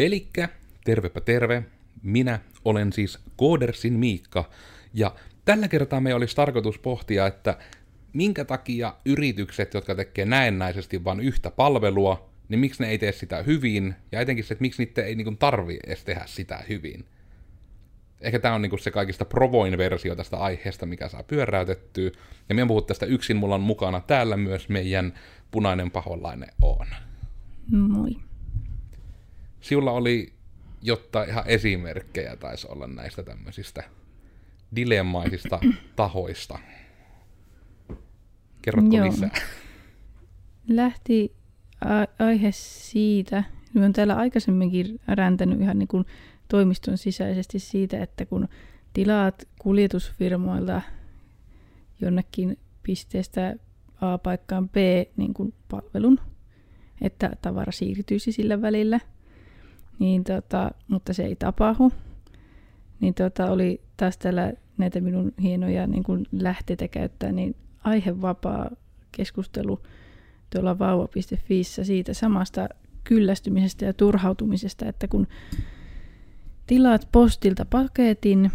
Elikkä, tervepä terve, minä olen siis Koodersin Miikka, ja tällä kertaa me olisi tarkoitus pohtia, että minkä takia yritykset, jotka tekee näennäisesti vain yhtä palvelua, niin miksi ne ei tee sitä hyvin, ja etenkin se, että miksi niitä ei niin tarvi edes tehdä sitä hyvin. Ehkä tämä on niin se kaikista provoin versio tästä aiheesta, mikä saa pyöräytettyä. Ja minä puhut tästä yksin, mulla on mukana täällä myös meidän punainen paholainen on. Moi. Siulla oli jotta ihan esimerkkejä taisi olla näistä tämmöisistä dilemmaisista tahoista. Kerrotko Joo. lisää? Lähti a- aihe siitä, me on täällä aikaisemminkin räntänyt ihan niin kuin toimiston sisäisesti siitä, että kun tilaat kuljetusfirmoilta jonnekin pisteestä A paikkaan B niin kuin palvelun, että tavara siirtyisi sillä välillä, niin tota, mutta se ei tapahdu. Niin tota, oli taas täällä näitä minun hienoja niin kuin lähteitä käyttää, niin aihevapaa keskustelu tuolla vauva.fi siitä samasta kyllästymisestä ja turhautumisesta, että kun tilaat postilta paketin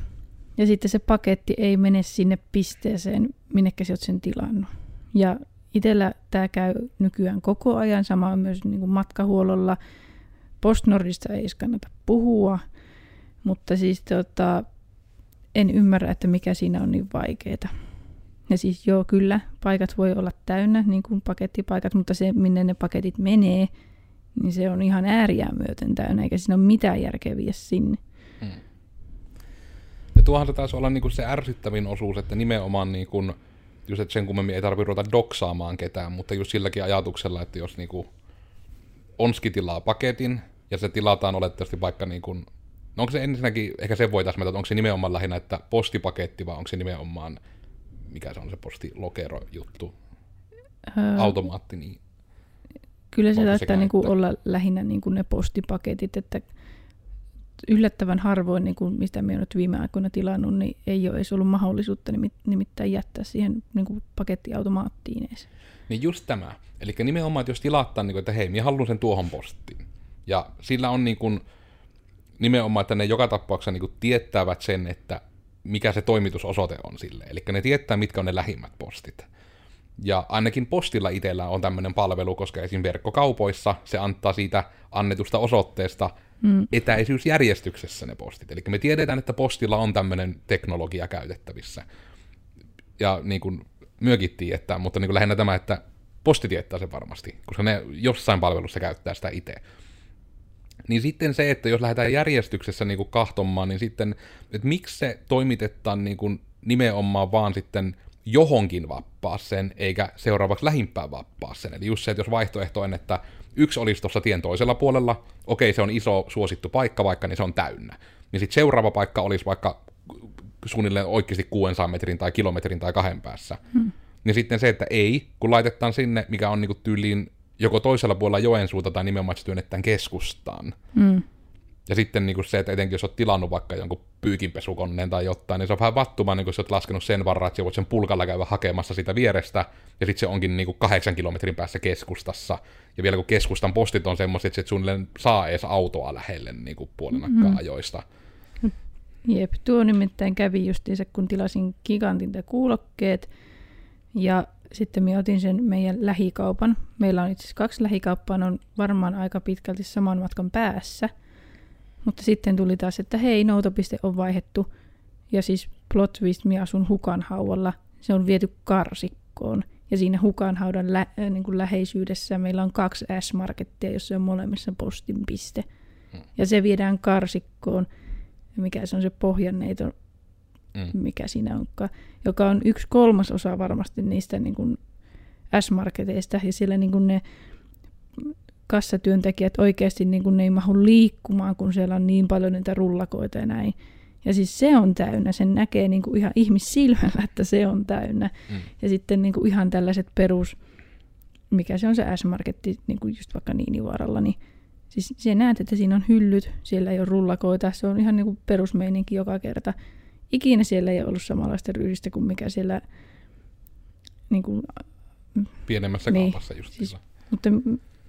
ja sitten se paketti ei mene sinne pisteeseen, minnekä sä oot sen tilannut. Ja itsellä tämä käy nykyään koko ajan, sama on myös niin kuin matkahuollolla. Postnordista ei kannata puhua, mutta siis tota, en ymmärrä, että mikä siinä on niin vaikeaa. Ja siis joo, kyllä, paikat voi olla täynnä, niin kuin pakettipaikat, mutta se, minne ne paketit menee, niin se on ihan ääriä myöten täynnä, eikä siinä ole mitään järkeä viedä sinne. Hmm. Ja tuohan taisi olla niinku se ärsyttävin osuus, että nimenomaan niinku, just että sen kummemmin ei tarvitse ruveta doksaamaan ketään, mutta just silläkin ajatuksella, että jos niinku Onski tilaa paketin, ja se tilataan olettavasti vaikka niin kuin, no onko se ensinnäkin, ehkä se voitaisiin että onko se nimenomaan lähinnä, että postipaketti, vai onko se nimenomaan, mikä se on se postilokero juttu, öö, automaatti, niin. Kyllä se saattaa niin kuin olla lähinnä niin kuin ne postipaketit, että yllättävän harvoin, niin kuin mistä me nyt viime aikoina tilannut, niin ei ole edes ollut mahdollisuutta nimittäin jättää siihen niin kuin pakettiautomaattiin edes. Niin just tämä. Eli nimenomaan, että jos tilattaa, niin kuin, että hei, minä haluan sen tuohon postiin. Ja sillä on niin kuin, nimenomaan, että ne joka tapauksessa niin kuin tietävät sen, että mikä se toimitusosoite on sille. Eli ne tietää, mitkä on ne lähimmät postit. Ja ainakin postilla itsellä on tämmöinen palvelu, koska esim. verkkokaupoissa se antaa siitä annetusta osoitteesta mm. etäisyysjärjestyksessä ne postit. Eli me tiedetään, että postilla on tämmöinen teknologia käytettävissä. Ja niin kuin myökin tietää, mutta niin kuin lähinnä tämä, että posti tietää se varmasti, koska ne jossain palvelussa käyttää sitä itse. Niin sitten se, että jos lähdetään järjestyksessä niin kuin kahtomaan, niin sitten, että miksi se toimitetaan niin kuin nimenomaan vaan sitten johonkin vappaaseen, eikä seuraavaksi lähimpään vappaaseen. Eli just se, että jos vaihtoehto on, että yksi olisi tuossa tien toisella puolella, okei, se on iso suosittu paikka vaikka, niin se on täynnä. Niin sitten seuraava paikka olisi vaikka suunnilleen oikeasti 600 metrin tai kilometrin tai kahden päässä. Hmm. Niin sitten se, että ei, kun laitetaan sinne, mikä on niinku tyyliin joko toisella puolella Joensuuta tai nimenomaan, että se työnnetään keskustaan. Hmm. Ja sitten niin kuin se, että etenkin jos olet tilannut vaikka jonkun pyykinpesukoneen tai jotain, niin se on vähän vattumaan, niin kun sä oot laskenut sen varran, että sä voit sen pulkalla käydä hakemassa sitä vierestä, ja sitten se onkin niin kuin kahdeksan kilometrin päässä keskustassa. Ja vielä kun keskustan postit on semmoiset, että et suunnilleen saa edes autoa lähelle niin kuin puolenakkaa mm. ajoista. Jep, tuo nimittäin kävi justiinsa, kun tilasin gigantin kuulokkeet, ja sitten minä otin sen meidän lähikaupan. Meillä on itse asiassa kaksi lähikauppaa, ne on varmaan aika pitkälti saman matkan päässä – mutta sitten tuli taas, että hei, noutopiste on vaihettu. Ja siis plot twist, minä asun hukanhaudalla. Se on viety karsikkoon. Ja siinä hukanhaudan lä- äh, niin kuin läheisyydessä meillä on kaksi S-markettia, jossa on molemmissa postin piste. Hmm. Ja se viedään karsikkoon. Ja mikä se on se pohjanneito, hmm. mikä siinä onkaan, joka on yksi kolmasosa varmasti niistä niin kuin S-marketeista. Ja siellä niin kuin ne kassatyöntekijät oikeasti niin kuin ne ei mahu liikkumaan, kun siellä on niin paljon niitä rullakoita ja näin. Ja siis se on täynnä, sen näkee niin kuin ihan ihmissilmällä, että se on täynnä. Mm. Ja sitten niin kuin ihan tällaiset perus, mikä se on se S-marketti, niin kuin just vaikka Niinivaaralla, niin siis se näet, että siinä on hyllyt, siellä ei ole rullakoita, se on ihan niin kuin perusmeininki joka kerta. Ikinä siellä ei ollut samanlaista ryhdistä kuin mikä siellä niin kuin, Pienemmässä niin, kaupassa just siis, mutta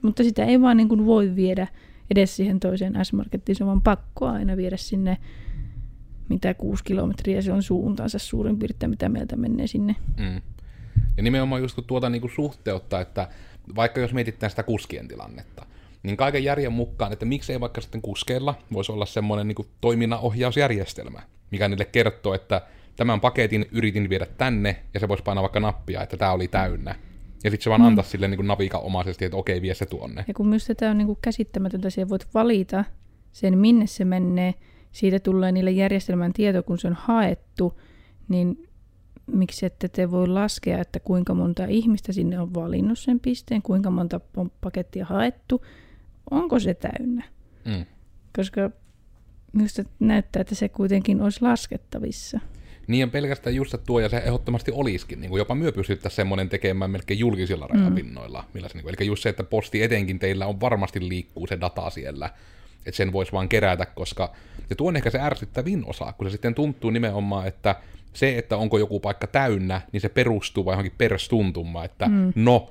mutta sitä ei vaan niin kuin voi viedä edes siihen toiseen S-Markettiin, se on vaan pakko aina viedä sinne mitä kuusi kilometriä se on suuntaansa suurin piirtein, mitä meiltä menee sinne. Mm. Ja nimenomaan just kun tuota niin kuin suhteuttaa, että vaikka jos mietitään sitä kuskien tilannetta, niin kaiken järjen mukaan, että miksei vaikka sitten kuskeilla voisi olla semmoinen niin toiminnanohjausjärjestelmä, mikä niille kertoo, että tämän paketin yritin viedä tänne, ja se voisi painaa vaikka nappia, että tämä oli täynnä. Ja sitten se vaan mm. antaa sille niin navika-omaisesti, että okei, vie se tuonne. Ja kun myös tämä on niin kuin käsittämätöntä, siellä voit valita sen, minne se menee, siitä tulee niille järjestelmän tieto, kun se on haettu, niin miksi ette te voi laskea, että kuinka monta ihmistä sinne on valinnut sen pisteen, kuinka monta on pakettia haettu, onko se täynnä. Mm. Koska minusta näyttää, että se kuitenkin olisi laskettavissa. Niin ja pelkästään just se tuo, ja se ehdottomasti olisikin. Niin kuin jopa myö pystyttäisiin semmoinen tekemään melkein julkisilla rajapinnoilla. Mm. Millä se, niin kuin, eli just se, että posti etenkin teillä on varmasti liikkuu se data siellä, että sen voisi vaan kerätä, koska, ja tuo on ehkä se ärsyttävin osa, kun se sitten tuntuu nimenomaan, että se, että onko joku paikka täynnä, niin se perustuu vai johonkin perstuntumaan, että mm. no,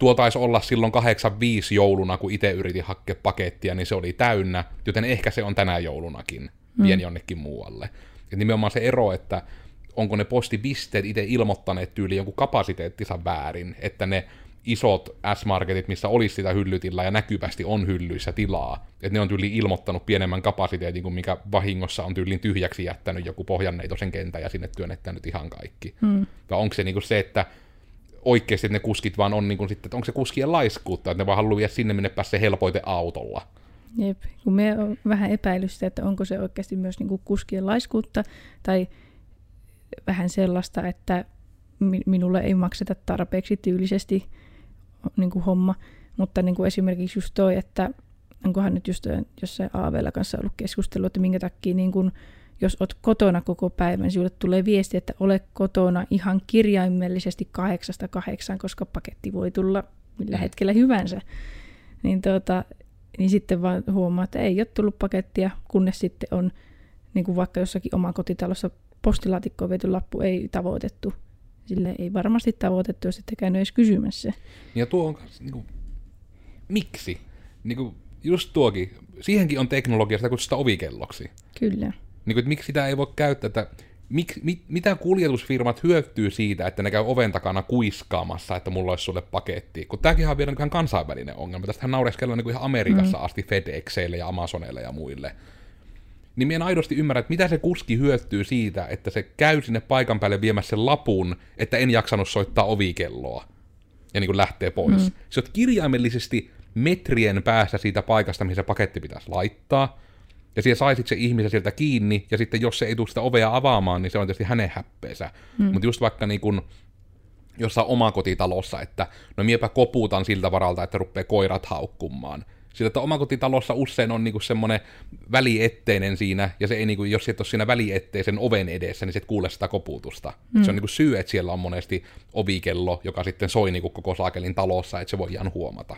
tuo taisi olla silloin 85 jouluna, kun itse yritin hakea pakettia, niin se oli täynnä, joten ehkä se on tänä joulunakin, mm. jonnekin muualle. Ja nimenomaan se ero, että onko ne postipisteet itse ilmoittaneet tyyli jonkun kapasiteettinsa väärin, että ne isot S-marketit, missä olisi sitä hyllytillä ja näkyvästi on hyllyissä tilaa. Että ne on tyyli ilmoittanut pienemmän kapasiteetin kuin mikä vahingossa on tyylin tyhjäksi jättänyt joku pohjanneitosen kentä ja sinne työnnettänyt ihan kaikki. Hmm. Vai onko se niinku se, että oikeasti ne kuskit vaan on niinku sitten, että onko se kuskien laiskuutta, että ne vaan haluaa viedä sinne, minne pääsee helpoite autolla. Jep, kun me on vähän epäilystä, että onko se oikeasti myös niinku kuskien laiskuutta tai vähän sellaista, että minulle ei makseta tarpeeksi tyylisesti niin kuin homma. Mutta niin kuin esimerkiksi just toi, että onkohan nyt just jossain AVllä kanssa ollut keskustelu, että minkä takia niin kuin, jos olet kotona koko päivän, niin sinulle tulee viesti, että ole kotona ihan kirjaimellisesti kahdeksasta kahdeksaan, koska paketti voi tulla millä mm. hetkellä hyvänsä. Niin, tuota, niin sitten vaan huomaa, että ei ole tullut pakettia, kunnes sitten on niin kuin vaikka jossakin omakotitalossa postilaatikkoon viety lappu ei tavoitettu, Sille ei varmasti tavoitettu, jos ette käynyt edes kysymässä. Ja tuo on niin kuin, miksi? Niin kuin, just tuokin, siihenkin on teknologiasta kutsutaan ovikelloksi. Kyllä. Niin kuin, että miksi sitä ei voi käyttää, että mik, mit, mitä kuljetusfirmat hyötyy siitä, että ne käy oven takana kuiskaamassa, että mulla olisi sulle paketti. Kun tämäkin on vielä ihan kansainvälinen ongelma. Tästähän naureskellaan niin kuin ihan Amerikassa mm. asti FedExeille ja Amazonille ja muille niin minä en aidosti ymmärrä, että mitä se kuski hyötyy siitä, että se käy sinne paikan päälle viemässä sen lapun, että en jaksanut soittaa ovikelloa. Ja niin kuin lähtee pois. Mm. Se on kirjaimellisesti metrien päässä siitä paikasta, mihin se paketti pitäisi laittaa. Ja siellä saisit se ihmisen sieltä kiinni, ja sitten jos se ei tule sitä ovea avaamaan, niin se on tietysti hänen häppeensä. Mm. Mutta just vaikka niin kuin jossain omakotitalossa, että no miepä kopuutan siltä varalta, että rupeaa koirat haukkumaan sillä, että omakotitalossa usein on niinku semmoinen välietteinen siinä, ja se ei niinku, jos et ole siinä välietteisen oven edessä, niin se et kuule sitä koputusta. Mm. Se on niinku syy, että siellä on monesti ovikello, joka sitten soi niinku koko saakelin talossa, että se voi ihan huomata.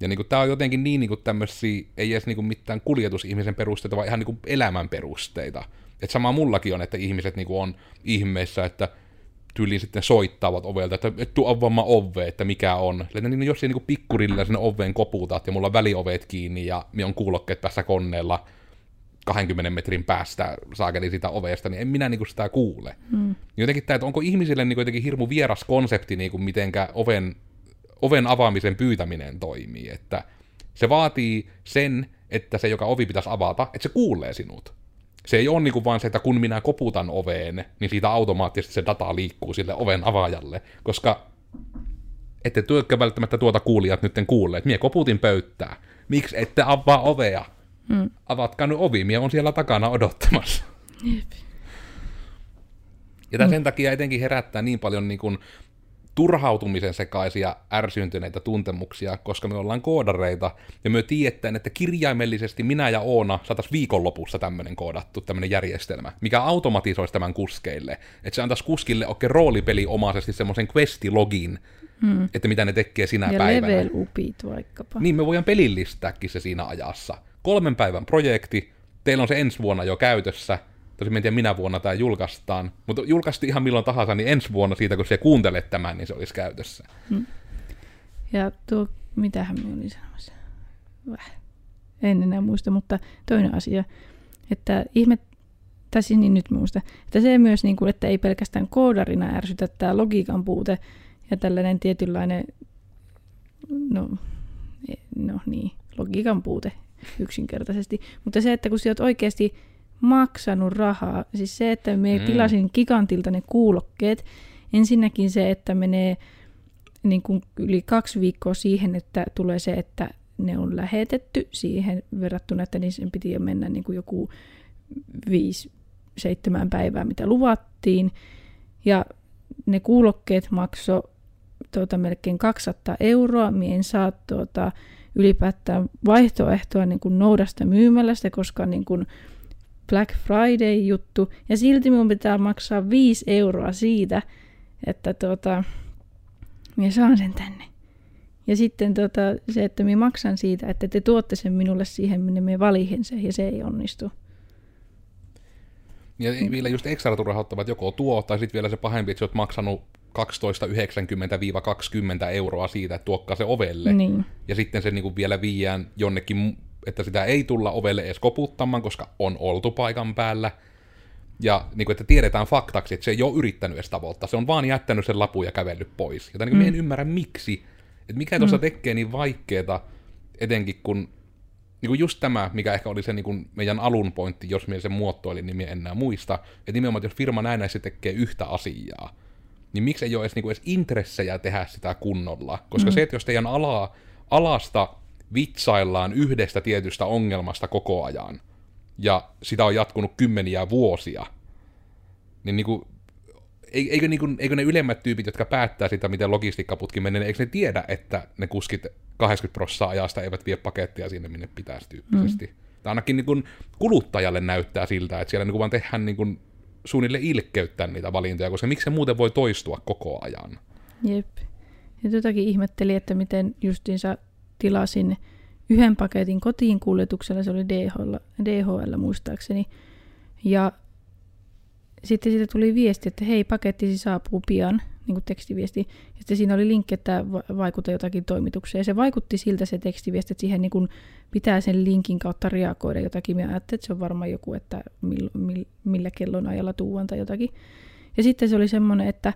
Ja niinku, tämä on jotenkin niin niinku tämmöisiä, ei edes niinku mitään kuljetusihmisen perusteita, vaan ihan niinku elämän perusteita. Et sama mullakin on, että ihmiset niinku on ihmeessä, että tyyliin sitten soittavat ovelta, että et tuu avaamaan ove, että mikä on. Että niin jos niin pikkurilla sinne oveen koputat ja mulla on välioveet kiinni ja minä on kuulokkeet tässä koneella 20 metrin päästä saakeli sitä ovesta, niin en minä niin sitä kuule. Mm. Jotenkin tämä, että onko ihmisille niin jotenkin hirmu vieras konsepti, niin kuin mitenkä oven, oven avaamisen pyytäminen toimii, että se vaatii sen, että se, joka ovi pitäisi avata, että se kuulee sinut se ei ole niinku vaan se, että kun minä koputan oveen, niin siitä automaattisesti se data liikkuu sille oven avaajalle, koska ette työkkä välttämättä tuota kuulijat nytten että mie koputin pöyttää. Miksi ette avaa ovea? Hmm. Avatkaa nyt ovi, mie on siellä takana odottamassa. Jep. Ja tämä hmm. sen takia etenkin herättää niin paljon niin kuin turhautumisen sekaisia ärsyntyneitä tuntemuksia, koska me ollaan koodareita, ja me tiedetään, että kirjaimellisesti minä ja Oona saatais viikonlopussa tämmöinen koodattu, tämmöinen järjestelmä, mikä automatisoisi tämän kuskeille. Että se antaisi kuskille oikein roolipeli omaisesti semmoisen questilogin, hmm. että mitä ne tekee sinä ja päivänä. Ja level upit vaikkapa. Niin, me voidaan pelillistääkin se siinä ajassa. Kolmen päivän projekti, teillä on se ensi vuonna jo käytössä, Tosi en tiedä minä vuonna tämä julkaistaan, mutta julkaistiin ihan milloin tahansa, niin ensi vuonna siitä, kun se kuuntelet tämän, niin se olisi käytössä. Hmm. Ja tuo, mitähän minä olin sanomassa? Väh. en enää muista, mutta toinen asia, että ihme, tai siis niin nyt muista, että se myös, niin kuin, että ei pelkästään koodarina ärsytä tämä logiikan puute ja tällainen tietynlainen, no, no niin, logiikan puute yksinkertaisesti, mutta se, että kun sä oot oikeasti maksanut rahaa, siis se, että me mm. tilasin gigantilta ne kuulokkeet, ensinnäkin se, että menee niin kuin yli kaksi viikkoa siihen, että tulee se, että ne on lähetetty siihen verrattuna, että niin piti jo mennä niin kuin joku viisi, seitsemän päivää, mitä luvattiin. Ja ne kuulokkeet maksoi tuota, melkein 200 euroa. Mie en saa tuota, ylipäätään vaihtoehtoa niin kuin noudasta myymälästä, koska niin kuin Black Friday-juttu. Ja silti minun pitää maksaa 5 euroa siitä, että tuota, minä saan sen tänne. Ja sitten tota, se, että minä maksan siitä, että te tuotte sen minulle siihen, minne minä valihin sen, ja se ei onnistu. Ja vielä just extra rahoittavat joko tuo, tai sitten vielä se pahempi, että sä oot maksanut 12,90-20 euroa siitä, että tuokkaa se ovelle. Niin. Ja sitten se niinku vielä viiään jonnekin, että sitä ei tulla ovelle edes koputtamaan, koska on oltu paikan päällä. Ja niin kuin, että tiedetään faktaksi, että se ei ole yrittänyt edes tavoittaa. Se on vaan jättänyt sen lapun ja kävellyt pois. Joten niin mm. en ymmärrä miksi. Että mikä tuossa mm. tekee niin vaikeeta, etenkin kun niin kuin just tämä, mikä ehkä oli se niin kuin meidän alun pointti, jos me sen muotoilin, niin en enää muista, että nimenomaan, jos firma näin se tekee yhtä asiaa, niin miksi ei ole edes, niin kuin edes intressejä tehdä sitä kunnolla? Koska mm. se, että jos teidän alaa, alasta vitsaillaan yhdestä tietystä ongelmasta koko ajan, ja sitä on jatkunut kymmeniä vuosia, niin, niin kuin, eikö, niin kuin, eikö ne ylemmät tyypit, jotka päättää sitä, miten logistiikkaputki menee, eikö ne tiedä, että ne kuskit 80 prosenttia ajasta eivät vie pakettia sinne, minne pitäisi tyyppisesti. Mm. Tai ainakin niin kuin kuluttajalle näyttää siltä, että siellä niin kuin vaan tehdään niin kuin suunnilleen ilkkeyttää niitä valintoja, koska miksi se muuten voi toistua koko ajan. Jep. Ja jotakin ihmetteli, että miten justiinsa tilasin yhden paketin kotiin kuljetuksella, se oli DHL, DHL muistaakseni, ja sitten siitä tuli viesti, että hei, pakettisi saapuu pian, niin kuin tekstiviesti. Ja sitten siinä oli linkki, että vaikuta jotakin toimitukseen. Ja se vaikutti siltä se tekstiviesti, että siihen niin kuin pitää sen linkin kautta reagoida jotakin. Mä ajattelin, että se on varmaan joku, että mill, mill, millä kellon ajalla tuuan tai jotakin. Ja sitten se oli semmoinen, että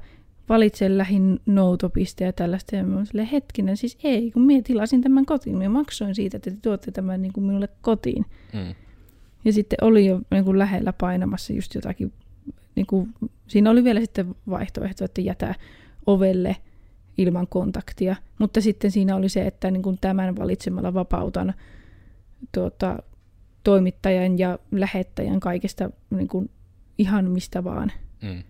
valitse lähin noutopiste ja tällaista. Ja mä silleen, hetkinen, siis ei, kun minä tilasin tämän kotiin. Minä maksoin siitä, että te tuotte tämän niin kuin minulle kotiin. Mm. Ja sitten oli jo niin kuin lähellä painamassa just jotakin niin kuin, siinä oli vielä sitten vaihtoehto, että jätä ovelle ilman kontaktia, mutta sitten siinä oli se, että niin kuin tämän valitsemalla vapautan tuota, toimittajan ja lähettäjän kaikesta niin kuin, ihan mistä vaan. Mm.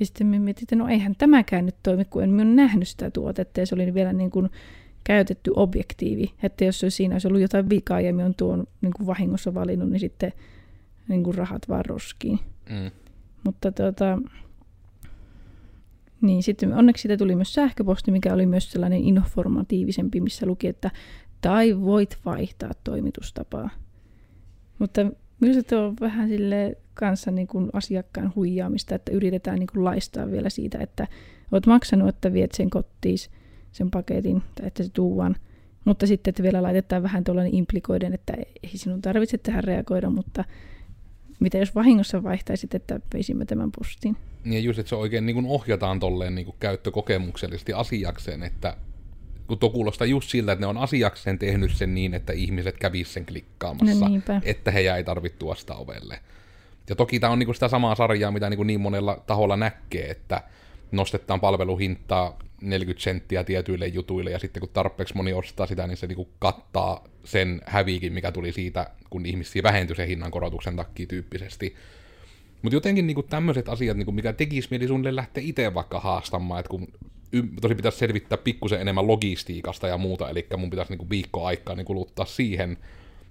Ja sitten me mietin, että no eihän tämäkään nyt toimi, kun en ole nähnyt sitä tuotetta ja se oli vielä niin kuin, käytetty objektiivi, että jos siinä olisi ollut jotain vikaa ja me on tuon niin kuin vahingossa valinnut, niin sitten niin kuin rahat vaan roskiin. Mm. Mutta tota, niin sitten onneksi siitä tuli myös sähköposti, mikä oli myös sellainen informatiivisempi, missä luki, että tai voit vaihtaa toimitustapaa. Mutta minusta tuo on vähän sille kanssa niin kuin asiakkaan huijaamista, että yritetään niin kuin laistaa vielä siitä, että olet maksanut, että viet sen kotiin sen paketin, tai että se tuuan. Mutta sitten, että vielä laitetaan vähän tuollainen implikoiden, että ei sinun tarvitse tähän reagoida, mutta mitä jos vahingossa vaihtaisit, että veisimme tämän postin? Niin just, että se oikein niin kuin ohjataan tolleen niin kuin käyttökokemuksellisesti asiakseen, että kun tuo kuulostaa just siltä, että ne on asiakseen tehnyt sen niin, että ihmiset kävis sen klikkaamassa, no että he jäi tarvitse tuosta ovelle. Ja toki tämä on niin kuin sitä samaa sarjaa, mitä niin, kuin niin monella taholla näkee, että nostetaan palveluhintaa 40 senttiä tietyille jutuille, ja sitten kun tarpeeksi moni ostaa sitä, niin se niin kuin kattaa sen häviikin, mikä tuli siitä, kun ihmisiä vähentyi sen hinnan korotuksen takia tyyppisesti. Mutta jotenkin niin tämmöiset asiat, niin kuin mikä tekisi mieli suunnilleen lähteä itse vaikka haastamaan, että kun tosi pitäisi selvittää pikkusen enemmän logistiikasta ja muuta, eli mun pitäisi niin viikko aikaa niin kuluttaa siihen,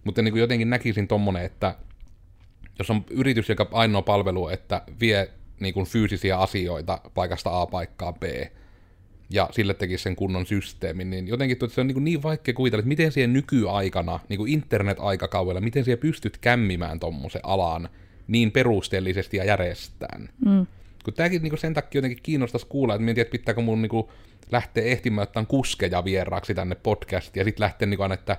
mutta niin jotenkin näkisin tommonen, että jos on yritys, joka ainoa palvelu, että vie niin kuin fyysisiä asioita paikasta A paikkaan B, ja sille tekisi sen kunnon systeemin, niin jotenkin että se on niin, niin vaikea kuvitella, että miten siihen nykyaikana, niin kuin internet-aikakaudella, miten siihen pystyt kämmimään tuommoisen alan niin perusteellisesti ja järjestään. Mm. Kun tämäkin niin sen takia jotenkin kiinnostaisi kuulla, että mietin, että pitääkö mun niin lähteä ehtimään ottaa kuskeja vieraaksi tänne podcastiin, ja sitten lähteä niin kuin, että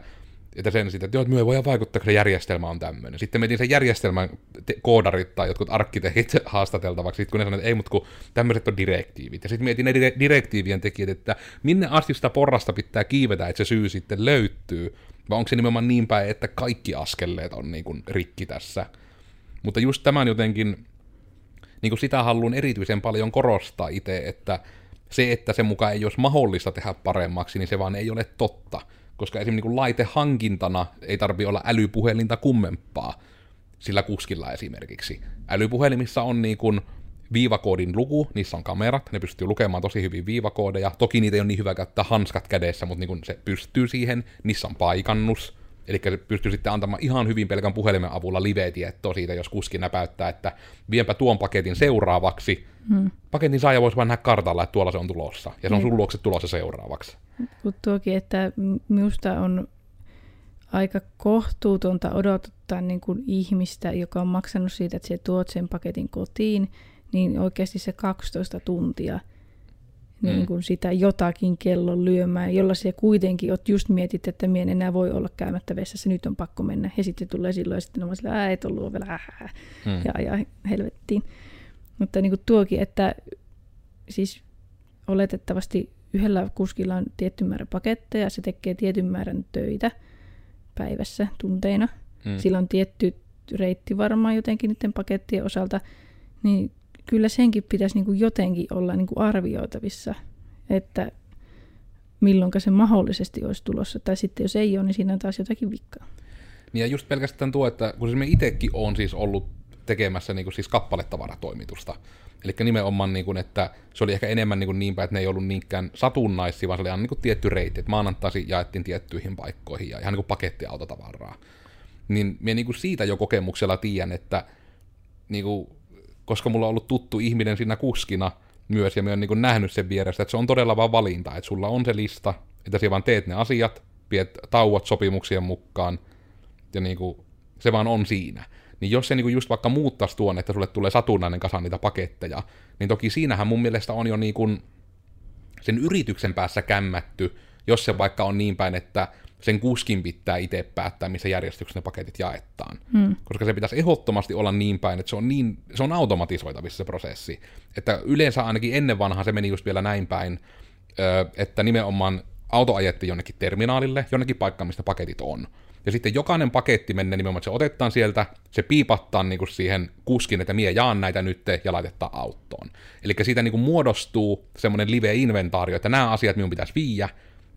että sen sitten, että joo, että me voidaan vaikuttaa, kun se järjestelmä on tämmöinen. Sitten metin sen järjestelmän te- koodarit tai jotkut arkkitehit haastateltavaksi, sitten kun ne sanoivat, että ei, mutta kun tämmöiset on direktiivit. Ja sitten mietin ne dire- direktiivien tekijät, että minne asti sitä porrasta pitää kiivetä, että se syy sitten löytyy. Vai onko se nimenomaan niin päin, että kaikki askeleet on niin kuin rikki tässä. Mutta just tämän jotenkin, niin kuin sitä haluan erityisen paljon korostaa itse, että se, että se mukaan ei olisi mahdollista tehdä paremmaksi, niin se vaan ei ole totta. Koska esimerkiksi niin laitehankintana ei tarvi olla älypuhelinta kummempaa sillä kuskilla esimerkiksi. Älypuhelimissa on niin kuin viivakoodin luku, niissä on kamerat, ne pystyy lukemaan tosi hyvin viivakoodeja. Toki niitä ei ole niin hyvä käyttää hanskat kädessä, mutta niin kuin se pystyy siihen, niissä on paikannus, Eli se pystyy sitten antamaan ihan hyvin pelkän puhelimen avulla live-tietoa siitä, jos kuski näpäyttää, että vienpä tuon paketin seuraavaksi. Hmm. Paketin saaja voisi vain nähdä kartalla, että tuolla se on tulossa. Ja se on sun luokse tulossa seuraavaksi. Mutta tuokin, että minusta on aika kohtuutonta odottaa niin kuin ihmistä, joka on maksanut siitä, että se tuot sen paketin kotiin, niin oikeasti se 12 tuntia – mm. niin kuin sitä jotakin kellon lyömään, jolla se kuitenkin oot just mietit, että mien enää voi olla käymättä vessassa, nyt on pakko mennä. Ja sitten tulee silloin, ja sitten on sillä, et ollut vielä mm. ja ajaa helvettiin. Mutta niin kuin tuokin, että siis oletettavasti yhdellä kuskilla on tietty määrä paketteja, se tekee tietyn määrän töitä päivässä, tunteina. Mm. Sillä on tietty reitti varmaan jotenkin niiden pakettien osalta, niin kyllä senkin pitäisi niin kuin jotenkin olla niin kuin arvioitavissa, että milloin se mahdollisesti olisi tulossa. Tai sitten jos ei ole, niin siinä on taas jotakin vikkaa. Niin ja just pelkästään tuo, että kun siis me itsekin on siis ollut tekemässä niin kuin siis kappaletavaratoimitusta. Eli nimenomaan, niin kuin, että se oli ehkä enemmän niin, kuin niin päin, että ne ei ollut niinkään satunnaisia, vaan se oli aina niin tietty reitti, että maanantaisin jaettiin tiettyihin paikkoihin ja ihan niin kuin pakettiautotavaraa. Niin minä niin kuin siitä jo kokemuksella tiedän, että niin kuin koska mulla on ollut tuttu ihminen siinä kuskina myös, ja mä oon niin nähnyt sen vierestä, että se on todella vaan valinta, että sulla on se lista, että sä vaan teet ne asiat, piet tauot sopimuksien mukaan, ja niin kuin, se vaan on siinä. Niin jos se niin kuin just vaikka muuttaisi tuon, että sulle tulee satunnainen kasa niitä paketteja, niin toki siinähän mun mielestä on jo niin kuin sen yrityksen päässä kämmätty, jos se vaikka on niin päin, että sen kuskin pitää itse päättää, missä järjestyksessä ne paketit jaetaan. Hmm. Koska se pitäisi ehdottomasti olla niin päin, että se on, niin, se on automatisoitavissa se prosessi. Että yleensä ainakin ennen vanhaa se meni just vielä näin päin, että nimenomaan auto ajettiin jonnekin terminaalille, jonnekin paikkaan, mistä paketit on. Ja sitten jokainen paketti menee nimenomaan, että se otetaan sieltä, se piipattaa niin kuin siihen kuskin, että mie jaan näitä nyt ja laitetaan autoon. Eli siitä niin kuin muodostuu semmoinen live-inventaario, että nämä asiat minun pitäisi viiä,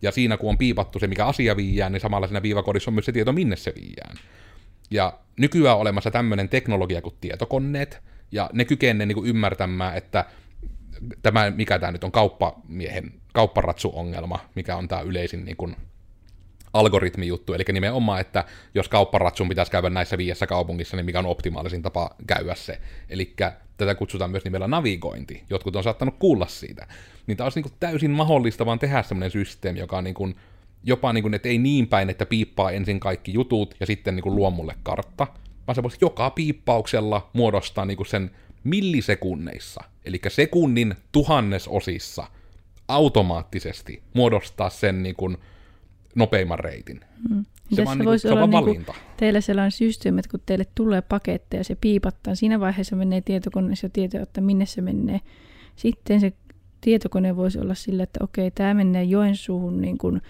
ja siinä kun on piipattu se, mikä asia viiään, niin samalla siinä viivakodissa on myös se tieto, minne se viiään. Ja nykyään on olemassa tämmöinen teknologia kuin tietokoneet, ja ne kykenee niin ymmärtämään, että tämä, mikä tämä nyt on kauppamiehen, kaupparatsu-ongelma, mikä on tämä yleisin niin kuin, algoritmijuttu, eli nimenomaan, että jos kaupparatsun pitäisi käydä näissä viidessä kaupungissa, niin mikä on optimaalisin tapa käydä se. Eli tätä kutsutaan myös nimellä navigointi. Jotkut on saattanut kuulla siitä. Niin tämä olisi niin täysin mahdollista vaan tehdä sellainen systeemi, joka on niin kuin, jopa niin kuin, että ei niin päin, että piippaa ensin kaikki jutut ja sitten niin kuin luo mulle kartta, vaan se voisi joka piippauksella muodostaa niin kuin sen millisekunneissa, eli sekunnin tuhannesosissa automaattisesti muodostaa sen niin kuin nopeimman reitin. Hmm. Se vaan niin voisi olla niin kuin teillä sellainen systeemi, että kun teille tulee paketteja, se piipattaa, siinä vaiheessa menee tietokoneessa tieto, että minne se menee. Sitten se tietokone voisi olla sillä, että okei, tämä menee Joensuuhun niin kuin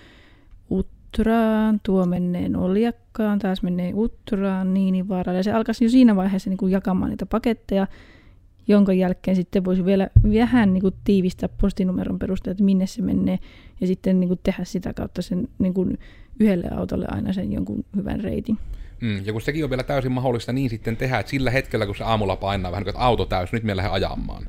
Uttraan, tuo menee Oljakkaan, taas menee Uttraan, Niinivaaralle. Ja se alkaisi jo siinä vaiheessa niin kuin jakamaan niitä paketteja, jonka jälkeen sitten voisi vielä vähän niin kuin tiivistää postinumeron perusteella, että minne se menee, ja sitten niin kuin tehdä sitä kautta sen niin kuin yhdelle autolle aina sen jonkun hyvän reitin. Mm, ja kun sekin on vielä täysin mahdollista niin sitten tehdä, että sillä hetkellä, kun se aamulla painaa vähän, että auto täys, nyt me lähden ajamaan.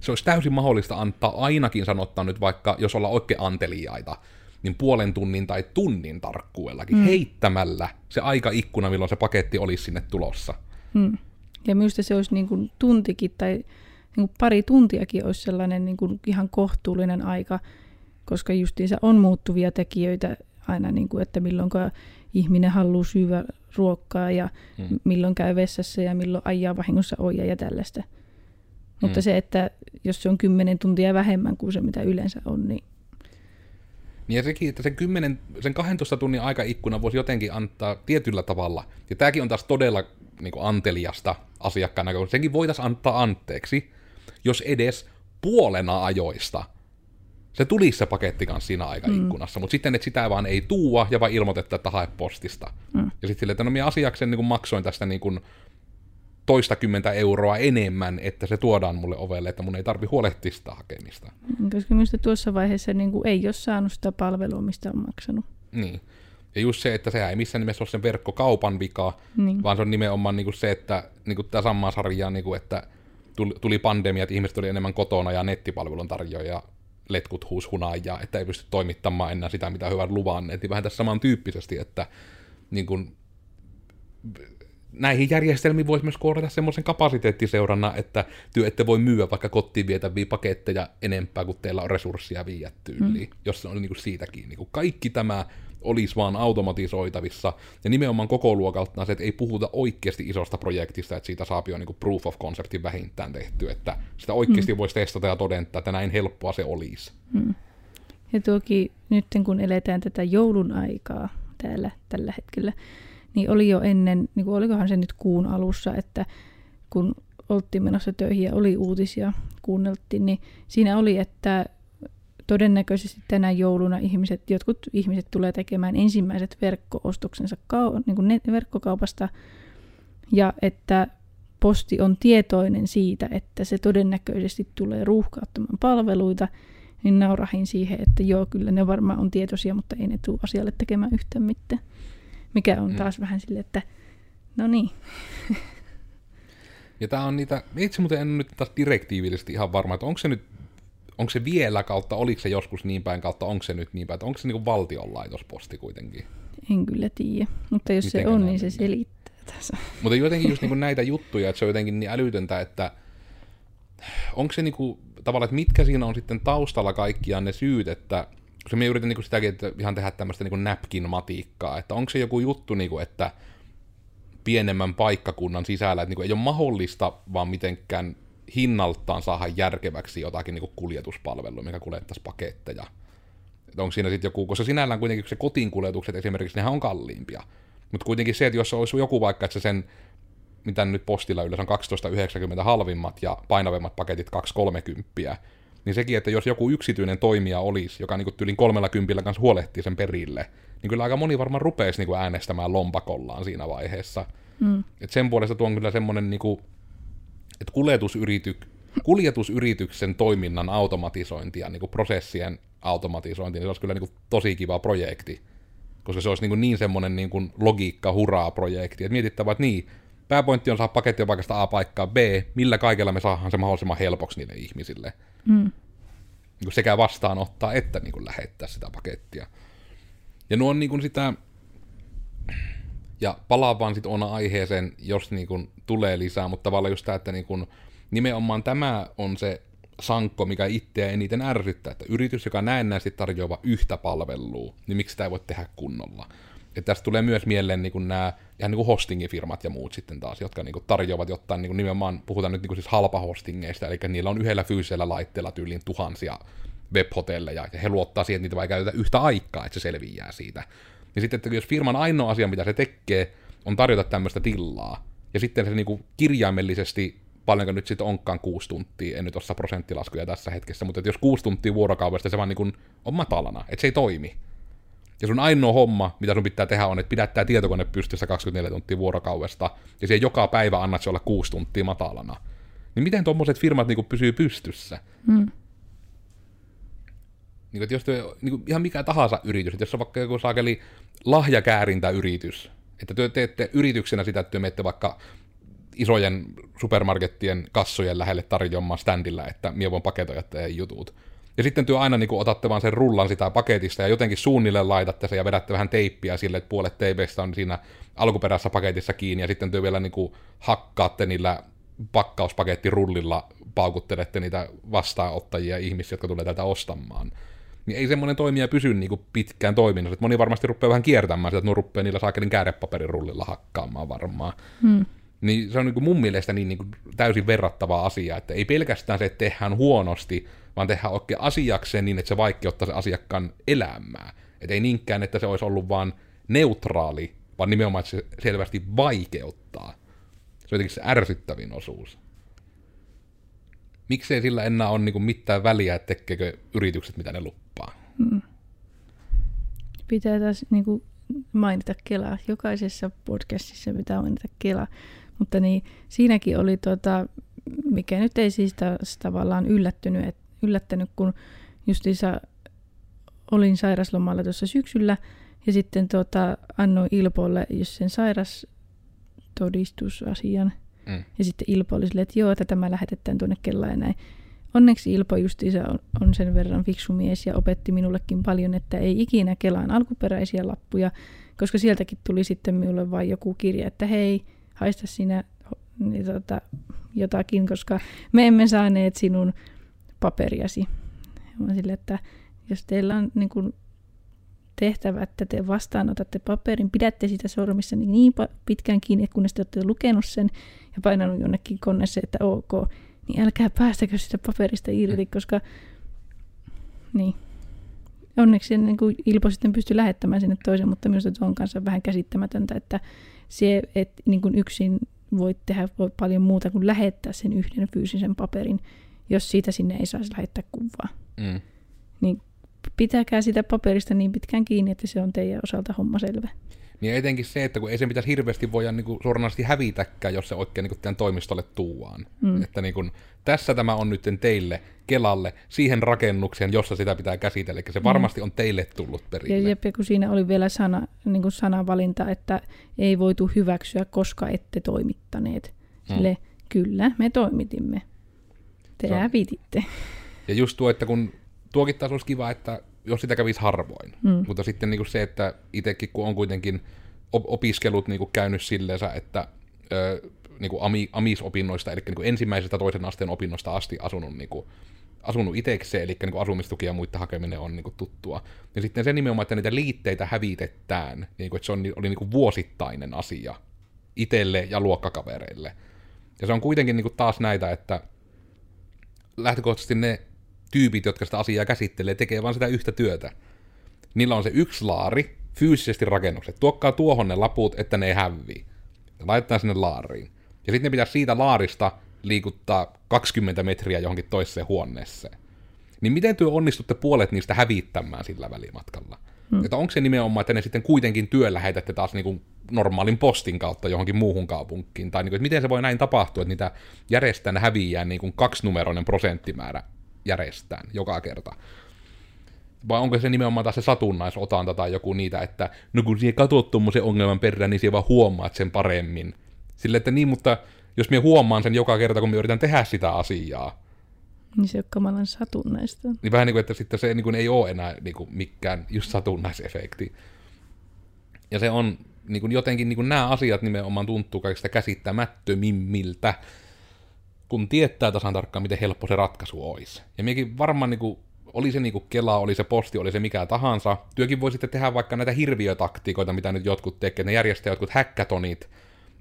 Se olisi täysin mahdollista antaa ainakin sanottaa nyt vaikka, jos ollaan oikein anteliaita, niin puolen tunnin tai tunnin tarkkuudellakin mm. heittämällä se aikaikkuna, milloin se paketti olisi sinne tulossa. Mm. Ja minusta se olisi niin kuin tuntikin tai niin kuin pari tuntiakin olisi sellainen niin kuin ihan kohtuullinen aika, koska justiinsa on muuttuvia tekijöitä aina, niin kuin, että milloin ihminen haluaa syödä ruokkaa ja hmm. milloin käy vessassa ja milloin ajaa vahingossa oja ja tällaista. Mutta hmm. se, että jos se on kymmenen tuntia vähemmän kuin se, mitä yleensä on, niin Niin ja sekin, että sen, 10, sen 12 tunnin aikaikkuna voisi jotenkin antaa tietyllä tavalla, ja tämäkin on taas todella niin kuin anteliasta asiakkaan näkökulmasta, senkin voitaisiin antaa anteeksi, jos edes puolena ajoista se tulisi se paketti kanssa siinä aikaikkunassa, mm. mutta sitten, että sitä vaan ei tuua ja vaan ilmoitetta, että hae postista. Mm. Ja sitten silleen, että no minä asiaksen niin maksoin tästä niin kuin toistakymmentä euroa enemmän, että se tuodaan mulle ovelle, että mun ei tarvi huolehtia sitä hakemista. Mm, koska minusta tuossa vaiheessa niin kuin ei ole saanut sitä palvelua, mistä on maksanut. Niin. Ja just se, että sehän ei missään nimessä ole sen verkkokaupan vika, niin. vaan se on nimenomaan niin kuin se, että niin kuin tämä samaa sarjaa, niin kuin, että tuli pandemia, että ihmiset oli enemmän kotona ja nettipalvelun tarjoajia letkut huus hunajaa, että ei pysty toimittamaan enää sitä, mitä hyvät luvanneet. Niin vähän tässä samantyyppisesti, että niin kuin, näihin järjestelmiin voisi myös koodata semmoisen kapasiteettiseurannan, että työ ette voi myyä vaikka kotiin vietäviä paketteja enempää, kuin teillä on resursseja viiä tyyliin, mm. jos se on niin kuin siitäkin. Niin kuin kaikki tämä olisi vaan automatisoitavissa, ja nimenomaan koko luokaltaan se, että ei puhuta oikeasti isosta projektista, että siitä saa jo niin proof of conceptin vähintään tehty, että sitä oikeasti mm. voisi testata ja todentaa, että näin helppoa se olisi. Mm. Ja tuokin nyt kun eletään tätä joulun aikaa täällä tällä hetkellä, niin oli jo ennen, niin kuin olikohan se nyt kuun alussa, että kun oltiin menossa töihin ja oli uutisia, kuunneltiin, niin siinä oli, että todennäköisesti tänä jouluna ihmiset, jotkut ihmiset tulee tekemään ensimmäiset verkkoostoksensa kau- niin kuin net- verkkokaupasta ja että posti on tietoinen siitä, että se todennäköisesti tulee ruuhkauttamaan palveluita, niin naurahin siihen, että joo, kyllä ne varmaan on tietoisia, mutta ei ne tule asialle tekemään yhtään mitään. Mikä on mm. taas vähän sille, että no niin. Ja tämä on niitä, itse muuten en nyt taas direktiivillisesti ihan varma, että onko se nyt onko se vielä kautta, oliko se joskus niin päin kautta, onko se nyt niin päin, että onko se niin valtionlaitosposti kuitenkin? En kyllä tiedä, mutta jos Mitenkä se on, niin se selittää tässä. Mutta jotenkin just niin näitä juttuja, että se on jotenkin niin älytöntä, että onko se niin kuin, tavallaan, että mitkä siinä on sitten taustalla kaikkiaan ne syyt, että se me yritän niin sitäkin, että ihan tehdä tämmöistä niin napkin-matiikkaa, että onko se joku juttu, niin kuin, että pienemmän paikkakunnan sisällä, että niin kuin ei ole mahdollista vaan mitenkään hinnaltaan saada järkeväksi jotakin niin kuljetuspalvelua, mikä kuljettaisi paketteja. Että onko siinä sitten joku, koska sinällään kuitenkin se kotiin kuljetukset esimerkiksi, nehän on kalliimpia. Mutta kuitenkin se, että jos olisi joku vaikka, että se sen, mitä nyt postilla yleensä on 12,90 halvimmat ja painavimmat paketit 2,30, niin sekin, että jos joku yksityinen toimija olisi, joka niin tyylin kolmella kympillä kanssa huolehtii sen perille, niin kyllä aika moni varmaan rupeisi niin äänestämään lompakollaan siinä vaiheessa. Mm. Et sen puolesta tuo on kyllä semmoinen niin että kuljetusyrityk, kuljetusyrityksen toiminnan automatisointi ja niin kuin prosessien automatisointi, niin se olisi kyllä niin kuin tosi kiva projekti. Koska se olisi niin, kuin niin semmoinen niin kuin logiikka huraa projekti. Että mietittävä, että niin, pääpointti on saada paketti paikasta A paikkaa B, millä kaikella me saadaan se mahdollisimman helpoksi niille ihmisille. Mm. Niin sekä vastaanottaa että niin kuin lähettää sitä pakettia. Ja nuo on niin kuin sitä, ja palaan vaan sitten ona aiheeseen, jos niin kun tulee lisää, mutta tavallaan just tämä, että niin kun, nimenomaan tämä on se sankko, mikä itseä eniten ärsyttää, että yritys, joka näennäisesti tarjoaa yhtä palvelua, niin miksi sitä ei voi tehdä kunnolla. Ja tästä tulee myös mieleen niin kuin nämä ihan niin kuin hostingifirmat ja muut sitten taas, jotka niin kuin tarjoavat jotain, niin kuin nimenomaan puhutaan nyt niin kuin siis halpahostingeista, eli niillä on yhdellä fyysisellä laitteella tyyliin tuhansia webhotelleja, ja he luottaa siihen, että niitä vai käytetä yhtä aikaa, että se selviää siitä. Niin sitten, että jos firman ainoa asia, mitä se tekee, on tarjota tämmöistä tilaa, ja sitten se niinku kirjaimellisesti, paljonko nyt sitten onkaan kuusi tuntia, en nyt osaa prosenttilaskuja tässä hetkessä, mutta jos kuusi tuntia vuorokaudesta se vaan niinku on matalana, että se ei toimi. Ja sun ainoa homma, mitä sun pitää tehdä, on, että pidättää tietokone pystyssä 24 tuntia vuorokaudesta, ja se joka päivä annat se olla kuusi tuntia matalana. Niin miten tuommoiset firmat niinku pysyy pystyssä? Mm. Niin, että jos te, niin kuin ihan mikä tahansa yritys, että jos on vaikka joku saakeli lahjakäärintäyritys, että te teette yrityksenä sitä, että te menette vaikka isojen supermarkettien kassojen lähelle tarjoamaan standilla, että mie voin paketoida teidän jutut. Ja sitten työ aina niin kuin, otatte vaan sen rullan sitä paketista ja jotenkin suunnilleen laitatte sen ja vedätte vähän teippiä sille, että puolet TVstä on siinä alkuperäisessä paketissa kiinni ja sitten työ vielä niin kuin, hakkaatte niillä pakkauspaketti-rullilla paukuttelette niitä vastaanottajia ihmisiä, jotka tulee tätä ostamaan niin ei semmoinen toimija pysy niin kuin pitkään toiminnassa. Että moni varmasti rupeaa vähän kiertämään sitä, että nuo rupeaa niillä saakelin käärepaperin rullilla hakkaamaan varmaan. Hmm. Niin se on niin kuin mun mielestä niin, niin kuin täysin verrattava asia, että ei pelkästään se, että tehdään huonosti, vaan tehdään oikein asiakseen niin, että se vaikeuttaa se asiakkaan elämää. Että ei niinkään, että se olisi ollut vaan neutraali, vaan nimenomaan, että se selvästi vaikeuttaa. Se on jotenkin se ärsyttävin osuus. Miksei sillä enää ole niin mitään väliä, että tekeekö yritykset, mitä ne luppaa. Mm. Pitää taas niin kuin mainita Kela. Jokaisessa podcastissa pitää mainita Kela. Mutta niin, siinäkin oli, tota, mikä nyt ei siis taas tavallaan yllättynyt, et, yllättänyt, kun justiinsa olin sairaslomalla tuossa syksyllä ja sitten tota, annoin Ilpolle just sen sairastodistusasian. Mm. Ja sitten Ilpo oli silleen, että joo, että tämä lähetetään tuonne Kelaan ja näin. Onneksi Ilpo justiinsa on, on sen verran fiksu mies ja opetti minullekin paljon, että ei ikinä Kelaan alkuperäisiä lappuja, koska sieltäkin tuli sitten minulle vain joku kirja, että hei, haista sinä niin tota, jotakin, koska me emme saaneet sinun paperiasi. Mä sille, että jos teillä on niin kuin tehtävä, että te vastaanotatte paperin, pidätte sitä sormissa niin, niin pitkään kiinni, että kunnes te olette lukenut sen ja painanut jonnekin koneessa, että ok, niin älkää päästäkö sitä paperista irti, koska niin. Onneksi niin kuin Ilpo sitten pystyi lähettämään sinne toisen, mutta minusta tuo on kanssa vähän käsittämätöntä, että se, että niin kuin yksin voit tehdä voi paljon muuta kuin lähettää sen yhden fyysisen paperin, jos siitä sinne ei saisi lähettää kuvaa. Mm. Niin pitäkää sitä paperista niin pitkään kiinni, että se on teidän osalta homma selvä. Niin etenkin se, että kun ei sen pitäisi hirveästi voida niin kuin, suoranaisesti hävitäkään, jos se oikein niin teidän toimistolle tuuaan. Mm. Että niin kuin, tässä tämä on nyt teille, Kelalle, siihen rakennukseen, jossa sitä pitää käsitellä. Eli se varmasti on teille tullut Ja perille. jep, ja kun siinä oli vielä sana, niin kuin sanavalinta, että ei voitu hyväksyä, koska ette toimittaneet. Mm. Sille, kyllä, me toimitimme. Te hävititte. Ja just tuo, että kun tuokin taas olisi kiva, että jos sitä kävisi harvoin. Mm. Mutta sitten niin kuin se, että itsekin kun on kuitenkin op- opiskelut niin kuin käynyt silleensä, että ö, niin kuin ami- amisopinnoista, eli niin kuin ensimmäisestä toisen asteen opinnosta asti asunut, niin kuin, asunut itsekseen, eli niin kuin asumistuki ja muiden hakeminen on niin kuin tuttua. Ja sitten se nimenomaan, että niitä liitteitä hävitetään, niin kuin, että se on, oli niin kuin vuosittainen asia itselle ja luokkakavereille. Ja se on kuitenkin niin kuin taas näitä, että lähtökohtaisesti ne tyypit, jotka sitä asiaa käsittelee, tekee vain sitä yhtä työtä. Niillä on se yksi laari, fyysisesti rakennukset. Tuokkaa tuohon ne laput, että ne ei hävii. Ja laitetaan sinne laariin. Ja sitten ne pitäisi siitä laarista liikuttaa 20 metriä johonkin toiseen huoneeseen. Niin miten työ onnistutte puolet niistä hävittämään sillä välimatkalla? Hmm. Että onko se nimenomaan, että ne sitten kuitenkin työ lähetätte taas niin kuin normaalin postin kautta johonkin muuhun kaupunkiin? Tai niin kuin, että miten se voi näin tapahtua, että niitä järjestään häviää niin kuin kaksinumeroinen prosenttimäärä järjestään joka kerta? Vai onko se nimenomaan taas se satunnaisotanta tai joku niitä, että no kun siihen katsot tuommoisen ongelman perään, niin siellä vaan huomaat sen paremmin. Sille, että niin, mutta jos minä huomaan sen joka kerta, kun minä yritän tehdä sitä asiaa, Niin se on kamalan satunnaista. niin vähän niin kuin, että sitten se niin kuin ei ole enää niin kuin mikään just satunnaisefekti. Ja se on niin kuin jotenkin niin kuin nämä asiat nimenomaan tuntuu kaikista käsittämättömimmiltä, kun tietää tasan tarkkaan, miten helppo se ratkaisu olisi. Ja miekin varmaan niin kuin, oli se niin kuin Kela, oli se posti, oli se mikä tahansa, työkin voi sitten tehdä vaikka näitä hirviötaktiikoita, mitä nyt jotkut tekee, ne järjestää jotkut hackathonit,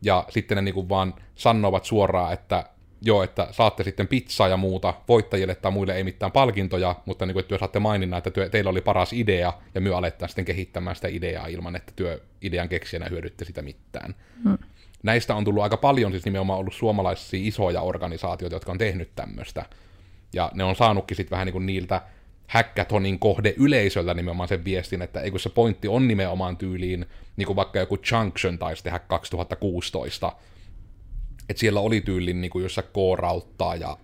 ja sitten ne niin kuin vaan sanovat suoraan, että joo, että saatte sitten pizzaa ja muuta, voittajille tai muille ei mitään palkintoja, mutta niin kuin, että työ saatte maininnan, että työ, teillä oli paras idea, ja myö aletaan sitten kehittämään sitä ideaa ilman, että työ idean keksijänä hyödytte sitä mitään. Hmm. Näistä on tullut aika paljon siis nimenomaan ollut suomalaisia isoja organisaatioita, jotka on tehnyt tämmöistä. Ja ne on saanutkin sitten vähän niin kuin niiltä hackathonin kohde yleisöltä nimenomaan sen viestin, että ei kun se pointti on nimenomaan tyyliin, niin kuin vaikka joku Junction taisi tehdä 2016, että siellä oli tyylin niin kuin jossa koorauttaa ja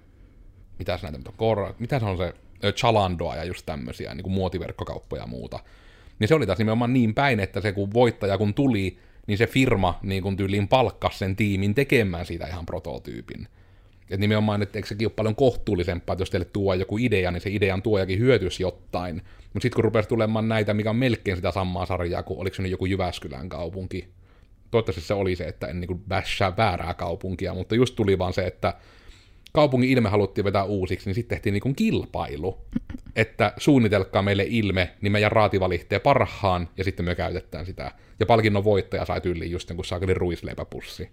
mitä se näitä on, mitä se on se, Chalandoa ja just tämmöisiä, niin kuin muotiverkkokauppoja ja muuta. Niin se oli taas nimenomaan niin päin, että se kun voittaja kun tuli, niin se firma niin kun tyyliin palkkasi sen tiimin tekemään siitä ihan prototyypin. Et nimenomaan, että eikö sekin ole paljon kohtuullisempaa, että jos teille tuo joku idea, niin se idean tuojakin hyötyisi jotain. Mutta sitten kun rupesi tulemaan näitä, mikä on melkein sitä samaa sarjaa, kuin oliko se nyt joku Jyväskylän kaupunki. Toivottavasti se oli se, että en niin väärää kaupunkia, mutta just tuli vaan se, että kaupungin ilme haluttiin vetää uusiksi, niin sitten tehtiin niin kilpailu, että suunnitelkaa meille ilme, niin meidän raati valitsee parhaan, ja sitten me käytetään sitä. Ja palkinnon voittaja sai tyyliin just jonkun saakeli ruisleipäpussi.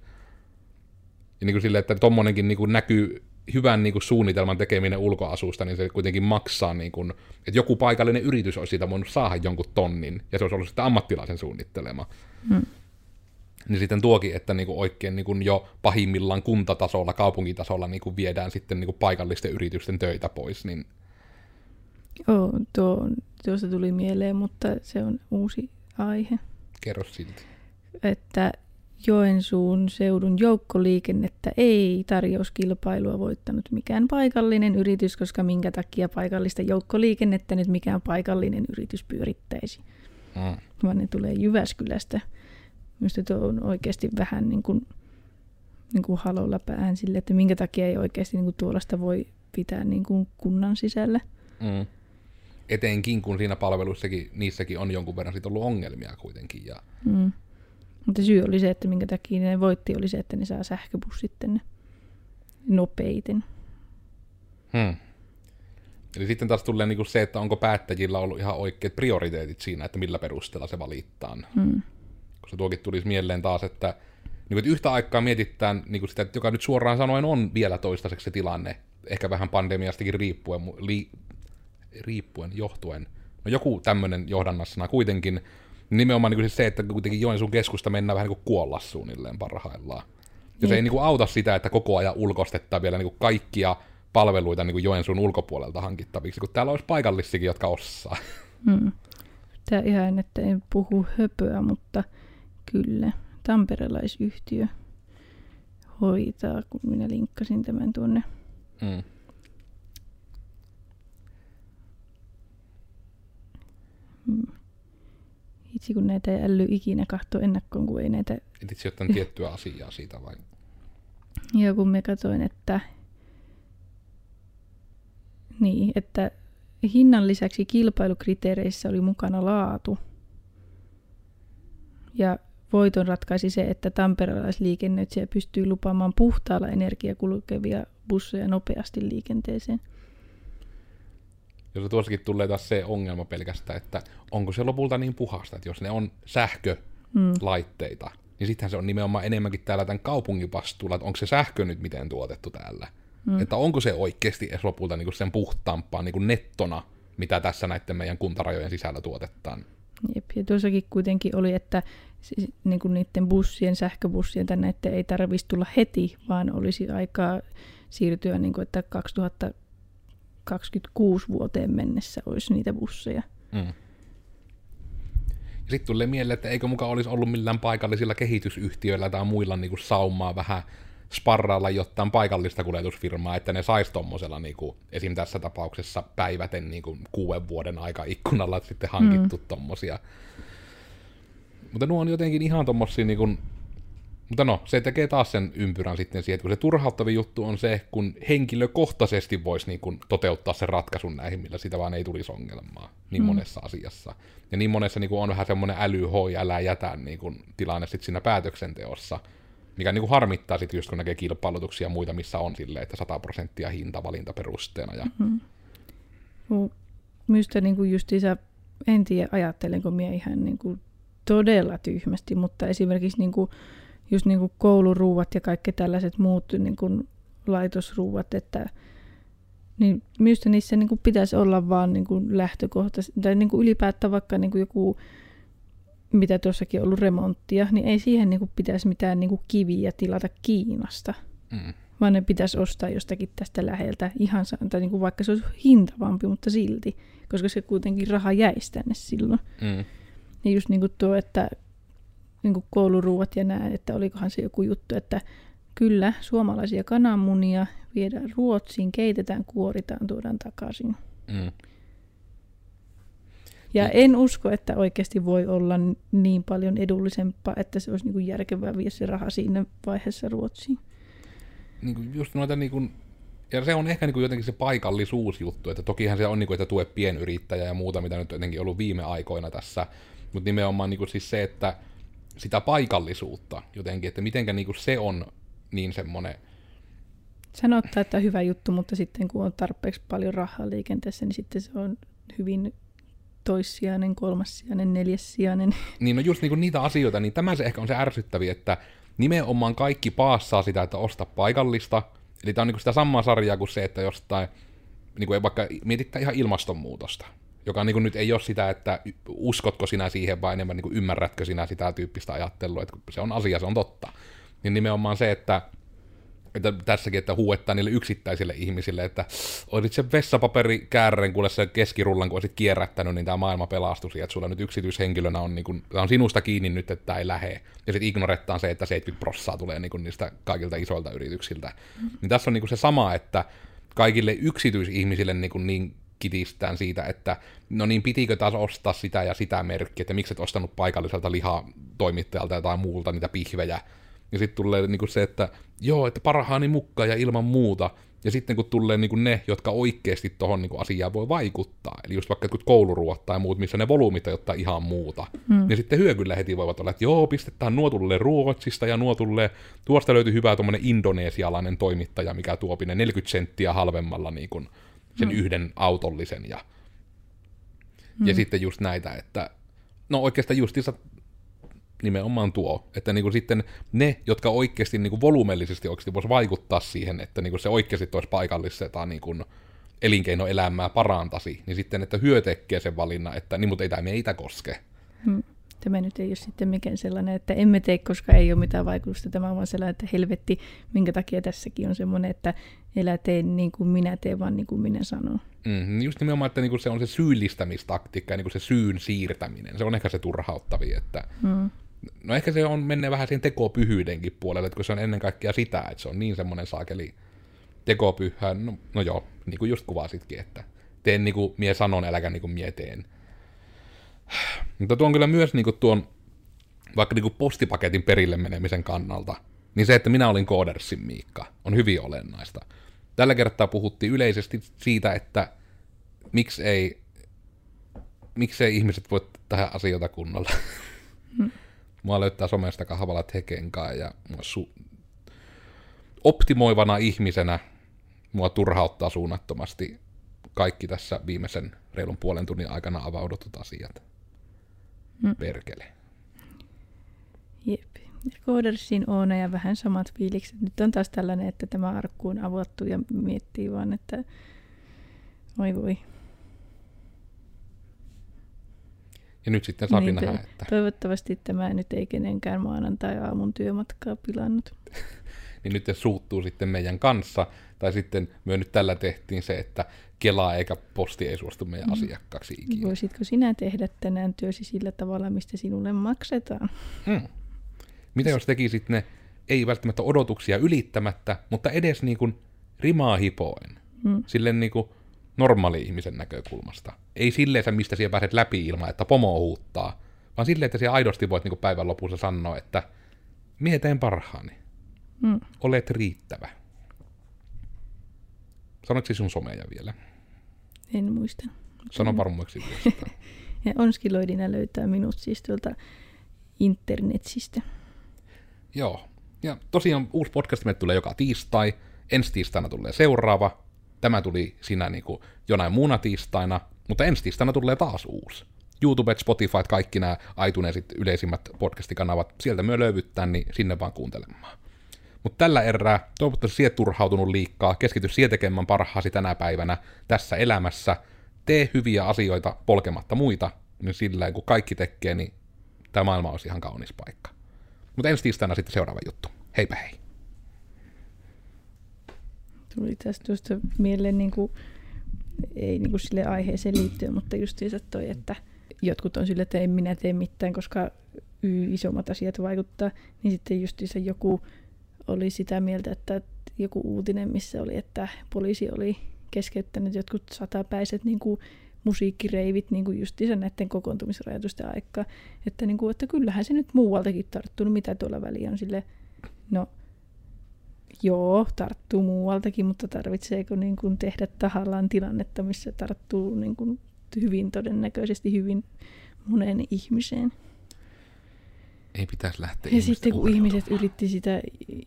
Ja niin kuin sille, että tommonenkin niin kuin näkyy hyvän niin kuin suunnitelman tekeminen ulkoasusta, niin se kuitenkin maksaa, niin kuin, että joku paikallinen yritys olisi siitä voinut saada jonkun tonnin, ja se olisi ollut sitten ammattilaisen suunnittelema. Hmm. Niin sitten tuokin, että niin kuin oikein niin kuin jo pahimmillaan kuntatasolla, kaupunkitasolla niin kuin viedään sitten niin kuin paikallisten yritysten töitä pois, niin Oh, tuo, tuosta tuli mieleen, mutta se on uusi aihe. kerro silti. Että Joensuun seudun joukkoliikennettä ei tarjouskilpailua voittanut mikään paikallinen yritys, koska minkä takia paikallista joukkoliikennettä nyt mikään paikallinen yritys pyörittäisi. Mm. Vaan ne tulee Jyväskylästä. Minusta tuo on oikeasti vähän niin kuin, niin kuin halolla päähän sille, että minkä takia ei oikeasti niin kuin tuollaista voi pitää niin kuin kunnan sisällä. Mm. Etenkin kun siinä palveluissakin, niissäkin on jonkun verran sit ollut ongelmia kuitenkin. Ja, Mm. Mutta syy oli se, että minkä takia ne voitti, oli se, että ne saa sähköbussit tänne nopeiten. hmm. Eli sitten taas tulee niinku se, että onko päättäjillä ollut ihan oikeat prioriteetit siinä, että millä perusteella se valittaa. Mm. Koska tuokin tulisi mieleen taas, että, niin että yhtä aikaa mietitään niin sitä, että joka nyt suoraan sanoen on vielä toistaiseksi se tilanne, ehkä vähän pandemiastakin riippuen, li, riippuen, johtuen. No joku tämmöinen johdannassana kuitenkin, nimenomaan niin siis se, että kuitenkin Joensuun keskusta mennään vähän niin kuin kuolla suunnilleen parhaillaan. Ja se ei niin kuin auta sitä, että koko ajan ulkostetaan vielä niin kuin kaikkia palveluita niin kuin Joensuun ulkopuolelta hankittaviksi, kun täällä olisi paikallisikin, jotka osaa. Mm. Tämä ihan, että en puhu höpöä, mutta kyllä tamperelaisyhtiö hoitaa, kun minä linkkasin tämän tuonne. Mm. Itse kun näitä ei äly ikinä katsoa ennakkoon, kun ei näitä... Itse jotain tiettyä asiaa siitä vai? Ja kun me katsoin, että... Niin, että hinnan lisäksi kilpailukriteereissä oli mukana laatu. Ja voiton ratkaisi se, että tamperelaisliikennöitsijä pystyy lupaamaan puhtaalla energia kulkevia busseja nopeasti liikenteeseen. Jos tuossakin tulee taas se ongelma pelkästään, että onko se lopulta niin puhasta, että jos ne on sähkölaitteita, Mm. niin sittenhän se on nimenomaan enemmänkin täällä tämän kaupungin vastuulla, että onko se sähkö nyt miten tuotettu täällä. Mm. Että onko se oikeasti edes lopulta niin kuin sen puhtaampaa niin kuin nettona, mitä tässä näiden meidän kuntarajojen sisällä tuotetaan. Jep, ja tuossakin kuitenkin oli, että siis, niin kuin niiden bussien, sähköbussien tai näiden ei tarvitsisi tulla heti, vaan olisi aikaa siirtyä, niin kuin, että 2026 vuoteen mennessä olisi niitä busseja. Mm. Sitten tulee mieleen, että eikö muka olisi ollut millään paikallisilla kehitysyhtiöillä tai muilla niin kuin saumaa vähän sparrailla jotain paikallista kuljetusfirmaa, että ne sais tommosella niin kuin, esim. tässä tapauksessa päiväten niin kuin, kuuden vuoden aika ikkunalla sitten hankittu mm. tommosia. Mutta nuo on jotenkin ihan tommosia niin kuin, mutta no, se tekee taas sen ympyrän sitten siihen, että kun se turhauttavin juttu on se, kun henkilökohtaisesti voisi niin kuin toteuttaa sen ratkaisun näihin, millä sitä vaan ei tulisi ongelmaa niin Mm. monessa asiassa. Ja niin monessa niin kuin on vähän semmoinen äly, hoi, älä jätä niin kuin, tilanne sitten siinä päätöksenteossa, mikä niin kuin harmittaa sitten just kun näkee kilpailutuksia ja muita, missä on silleen, että 100 prosenttia hinta valintaperusteena. Ja, Mm. Mu- Minusta niin kuin justiinsa, en tiedä ajattelenko minä ihan niin kuin todella tyhmästi, mutta esimerkiksi niin kuin, just niin kuin kouluruuat ja kaikki tällaiset muut niin kuin laitosruuat, että niin minusta niissä niin kuin pitäisi olla vaan niin kuin lähtökohtaisesti, tai niin kuin ylipäätään vaikka niin kuin joku, mitä tuossakin on ollut remonttia, niin ei siihen niin kuin pitäisi mitään niin kuin kiviä tilata Kiinasta mm, vaan ne pitäisi ostaa jostakin tästä läheltä ihan, tai niin kuin vaikka se olisi hintavampi, mutta silti, koska se kuitenkin raha jäisi tänne silloin. mm, Ja just niin kuin tuo, että niin kuin kouluruuat ja nämä, että olikohan se joku juttu, että kyllä suomalaisia kananmunia viedään Ruotsiin, keitetään, kuoritaan, tuodaan takaisin. mm. Ja en usko, että oikeasti voi olla niin paljon edullisempaa, että se olisi niin kuin järkevää viedä se raha siinä vaiheessa Ruotsiin. niin kuin just noita niin kuin, ja se on ehkä niin kuin jotenkin se paikallisuusjuttu, että tokihan se on niin kuin, että tue pienyrittäjä ja muuta, mitä nyt jotenkin ollut viime aikoina tässä, mutta nimenomaan niin kuin siis se, että sitä paikallisuutta jotenkin, että mitenkä niin kuin se on niin semmoinen, sanottaa, että hyvä juttu, mutta sitten kun on tarpeeksi paljon rahaa liikenteessä, niin sitten se on hyvin toissijainen, kolmassijainen, neljässijainen. niin no just niin kuin niitä asioita, niin tämä se ehkä on se ärsyttävi, että nimenomaan kaikki paassaa sitä, että osta paikallista. Eli tämä on niin sitä samaa sarjaa kuin se, että jostain, niin kuin vaikka mietittää ihan ilmastonmuutosta, joka niin kuin nyt ei ole sitä, että uskotko sinä siihen vai enemmän niin kuin ymmärrätkö sinä sitä tyyppistä ajattelua, että se on asia, se on totta. Niin nimenomaan se, että että tässäkin, että huuettaa niille yksittäisille ihmisille, että olisit se vessapaperi käärren, kuule se keskirullan, kun olisit kierrättänyt, niin tämä maailma pelastuisi, että sulla nyt yksityishenkilönä on, niin kuin, on sinusta kiinni nyt, että tämä ei lähe. Ja sitten ignorettaan se, että 70 prossaa tulee niin kuin niistä kaikilta isoilta yrityksiltä. Mm. Niin tässä on niin kuin se sama, että kaikille yksityisihmisille niin, kuin niin kitistään siitä, että no niin, pitikö taas ostaa sitä ja sitä merkkiä, että miksi et ostanut paikalliselta lihatoimittajalta tai muulta niitä pihvejä, ja sitten tulee niinku se, että joo, että parhaani mukaan ja ilman muuta. Ja sitten kun tulee niinku ne, jotka oikeasti tuohon niinku asiaan voi vaikuttaa, eli just vaikka kouluruot tai muut, missä ne volyymit ottaa ihan muuta, hmm. niin sitten hyökyllä heti voivat olla, että joo, pistetään nuo tulee Ruotsista ja nuo tulee, tuosta löytyy hyvä tuommoinen indonesialainen toimittaja, mikä tuo 40 senttiä halvemmalla niin kuin sen hmm. yhden autollisen. Ja, hmm. ja sitten just näitä, että no oikeastaan justiinsa nimenomaan tuo, että niin kuin sitten ne, jotka oikeasti niin kuin volumellisesti oikeasti voisi vaikuttaa siihen, että niin kuin se oikeasti olisi paikallista niin kuin elinkeinoelämää parantaisi, niin sitten, että hyö tekee sen valinnan, että niin, mutta ei tämä meitä koske. Hmm. Tämä nyt ei ole sitten mikään sellainen, että emme tee, koska ei ole mitään vaikutusta. Tämä on vaan sellainen, että helvetti, minkä takia tässäkin on semmoinen, että elä tee niin kuin minä teen, vaan niin kuin minä sanon. Mm, just nimenomaan, että niinku se on se syyllistämistaktiikka ja niinku se syyn siirtäminen. Se on ehkä se turhauttavi, että hmm no ehkä se on mennyt vähän siihen tekopyhyydenkin puolelle, että kun se on ennen kaikkea sitä, että se on niin semmoinen saakeli tekopyhä, no, no joo, niin kuin just kuvasitkin, että teen niin kuin mie sanon, äläkä niin kuin mie teen. Mutta tuon kyllä myös niin kuin tuon, vaikka niin kuin postipaketin perille menemisen kannalta, niin se, että minä olin Koodersin Miikka, on hyvin olennaista. Tällä kertaa puhuttiin yleisesti siitä, että miksi ei, miksi ei ihmiset voi tehdä asioita kunnolla. Mua löytää somesta kahvalla tekenkaa ja su- optimoivana ihmisenä mua turhauttaa suunnattomasti kaikki tässä viimeisen reilun puolen tunnin aikana avaudutut asiat. Mm. Perkele. Jep. Koodersin on ja vähän samat fiilikset. Nyt on taas tällainen, että tämä arkku on avattu ja miettii vaan, että oi voi, Ja nyt sitten saa niin, nähdä, että... Toivottavasti tämä nyt ei kenenkään maanantai-aamun työmatkaa pilannut. niin nyt se suuttuu sitten meidän kanssa, tai sitten me nyt tällä tehtiin se, että Kela eikä posti ei suostu meidän mm. asiakkaaksi ikinä. Voisitko sinä tehdä tänään työsi sillä tavalla, mistä sinulle maksetaan? Mm. Mitä jos tekisit ne, ei välttämättä odotuksia ylittämättä, mutta edes niin kuin rimaa hipoen. Mm. Silleen niin kuin normaali ihmisen näkökulmasta. Ei silleen, mistä siellä pääset läpi ilman, että pomo huuttaa, vaan silleen, että siellä aidosti voit niin päivän lopussa sanoa, että mieteen parhaani. Mm. Olet riittävä. Sanoitko sun someja vielä? En muista. Sano varmuiksi ja Onskiloidina löytää minut siis tuolta internetsistä. Joo. Ja tosiaan uusi podcast tulee joka tiistai. Ensi tiistaina tulee seuraava. Tämä tuli siinä niin kuin jonain muuna tiistaina, mutta ensi tiistaina tulee taas uusi. YouTube, Spotify, kaikki nämä iTunesit yleisimmät podcastikanavat, sieltä myö löyvyttää, niin sinne vaan kuuntelemaan. Mutta tällä erää, toivottavasti sieltä turhautunut liikkaa, keskity siihen tekemään parhaasi tänä päivänä tässä elämässä, tee hyviä asioita polkematta muita, niin sillä kun kaikki tekee, niin tämä maailma olisi ihan kaunis paikka. Mutta ensi tiistaina sitten seuraava juttu. Heipä hei! Tuli tästä tuosta mieleen niin kuin, ei niin kuin sille aiheeseen liittyen, mutta justiinsa toi, että jotkut on sille, että en minä tee mitään, koska isommat asiat vaikuttaa, niin sitten justiinsa joku oli sitä mieltä, että joku uutinen, missä oli, että poliisi oli keskeyttänyt jotkut satapäiset niin kuin musiikkireivit niin kuin justiinsa näiden kokoontumisrajoitusten aikaa. Että, niin kuin, että kyllähän se nyt muualtakin tarttunut, mitä tuolla väliä on sille, no joo, tarttuu muualtakin, mutta tarvitseeko niin kuin tehdä tahallaan tilannetta, missä tarttuu niin kuin hyvin todennäköisesti hyvin moneen ihmiseen. Ei pitäisi lähteä Ja sitten kun ihmiset yritti sitä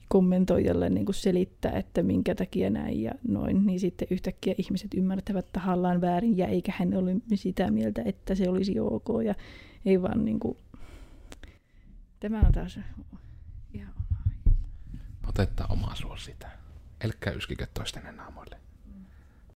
kommentoijalle niin kuin selittää, että minkä takia näin ja noin, niin sitten yhtäkkiä ihmiset ymmärtävät tahallaan väärin ja eikä hän ole sitä mieltä, että se olisi ok ja ei vaan niin kuin... Tämä on taas Otetaan omaa suo sitä. Elkää yskikö toistenne naamoille.